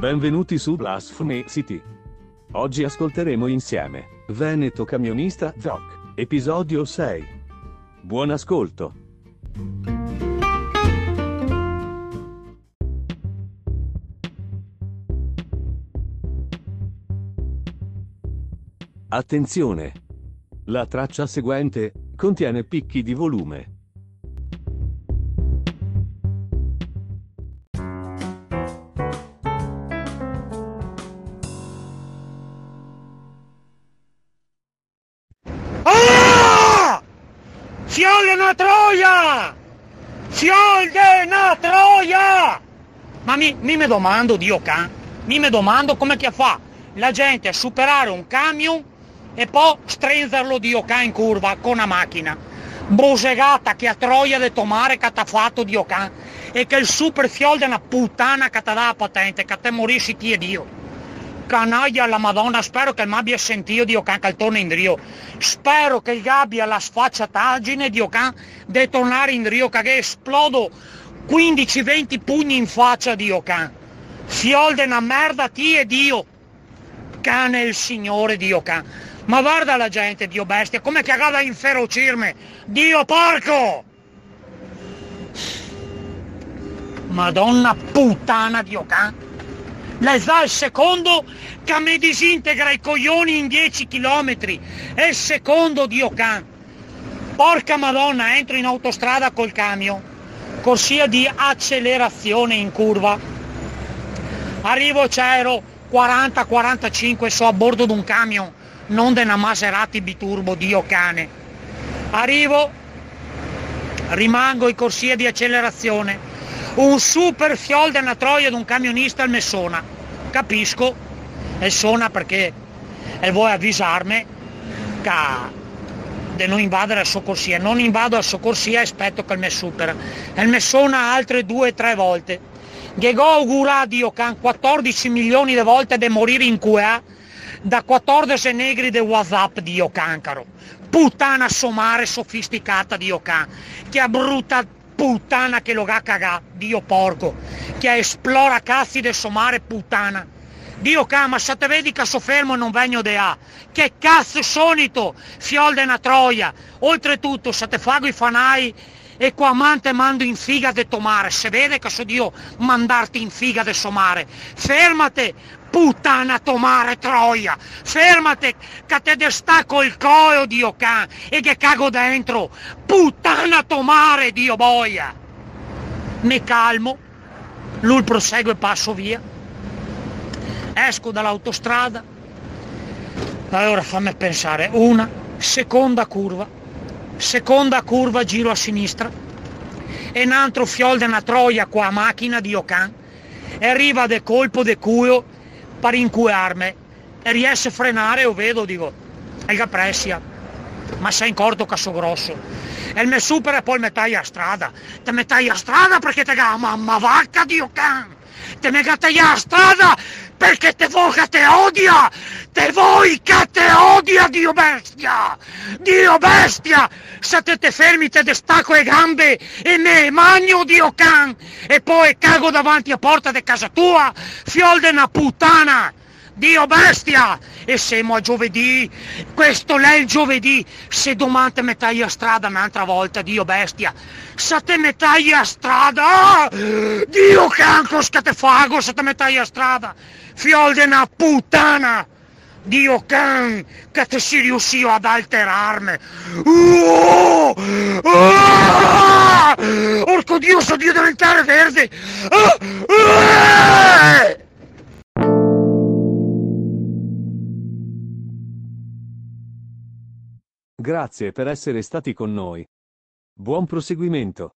Benvenuti su Blasphemy City. Oggi ascolteremo insieme Veneto Camionista Zoc, episodio 6. Buon ascolto. Attenzione! La traccia seguente contiene picchi di volume. Fiole una troia! Fiole una troia! Ma mi, mi me domando, Dio can, mi me domando come che fa la gente a superare un camion e poi strenzerlo Dio can in curva con una macchina. Brosegata che a troia de tomare che t'ha fatto Dio can e che il super fiol di una puttana che t'ha dato la patente, che te morissi ti e Dio canaglia alla Madonna, spero che mi abbia sentito Dio can che torna in Rio. Spero che gli abbia la sfacciataggine Dio can di tornare in Rio, che esplodo 15-20 pugni in faccia Dio can. Fiol de una merda ti e Dio. Cane il Signore Dio can. Ma guarda la gente, Dio bestia, come che agava a inferocirmi. Dio porco! Madonna puttana Dio can le sa il secondo che mi disintegra i coglioni in 10 km. È il secondo Dio can. Porca madonna, entro in autostrada col camion. Corsia di accelerazione in curva. Arrivo c'ero 40-45 so a bordo di un camion, non una Maserati biturbo, Dio cane. Arrivo, rimango in corsia di accelerazione un super fiol una troia di un camionista al Messona. Capisco, il Sona perché e vuoi avvisarmi che di non invadere la soccorsia. Non invado la soccorsia e aspetto che il me. E il Messona altre due o tre volte. Ghego augura a Dio che 14 milioni di volte di morire in QA da 14 negri di Whatsapp di Cancaro. Puttana somare sofisticata di Ocan, che ha brutta puttana che lo ha cagà, Dio porco, che esplora cazzi del somare puttana. Dio cama, se te vedi che soffermo non vengo de A. Che cazzo sonito, fiol de una troia. Oltretutto, se te fago i fanai e qua amante mando in figa de tomare, se vede che so Dio mandarti in figa de somare. Fermate, puttana tomare troia, fermate che te destacco il coio Dio can e che cago dentro, puttana tomare Dio boia. Mi calmo, lui prosegue e passo via, esco dall'autostrada, allora fammi pensare, una, seconda curva, seconda curva giro a sinistra. E un altro fiol di una troia qua a macchina di Ocan e arriva de colpo de cuio per incuarmi e riesce a frenare o vedo dico è capressia ma sei in corto caso grosso. E me supera e poi mi taglia a strada. Te mi taglia a strada perché te ga mamma vacca dio can te me taglia a strada perché te che te odia? Te vuoi che te odia dio bestia? Dio bestia! Se te te fermi te destacco le gambe e me magno dio can. E poi cago davanti a porta di casa tua fiol de una puttana Dio bestia! E siamo a giovedì, questo è il giovedì, se domani te mettai a strada un'altra volta, Dio bestia, se te mettai a strada, Dio cancro che te fago se te mettai a strada, fiol di una puttana! Dio can, che te si riuscì ad alterarmi. Uh! Ah! Orco Dio, so Dio diventare verde! Ah! Ah! Grazie per essere stati con noi. Buon proseguimento.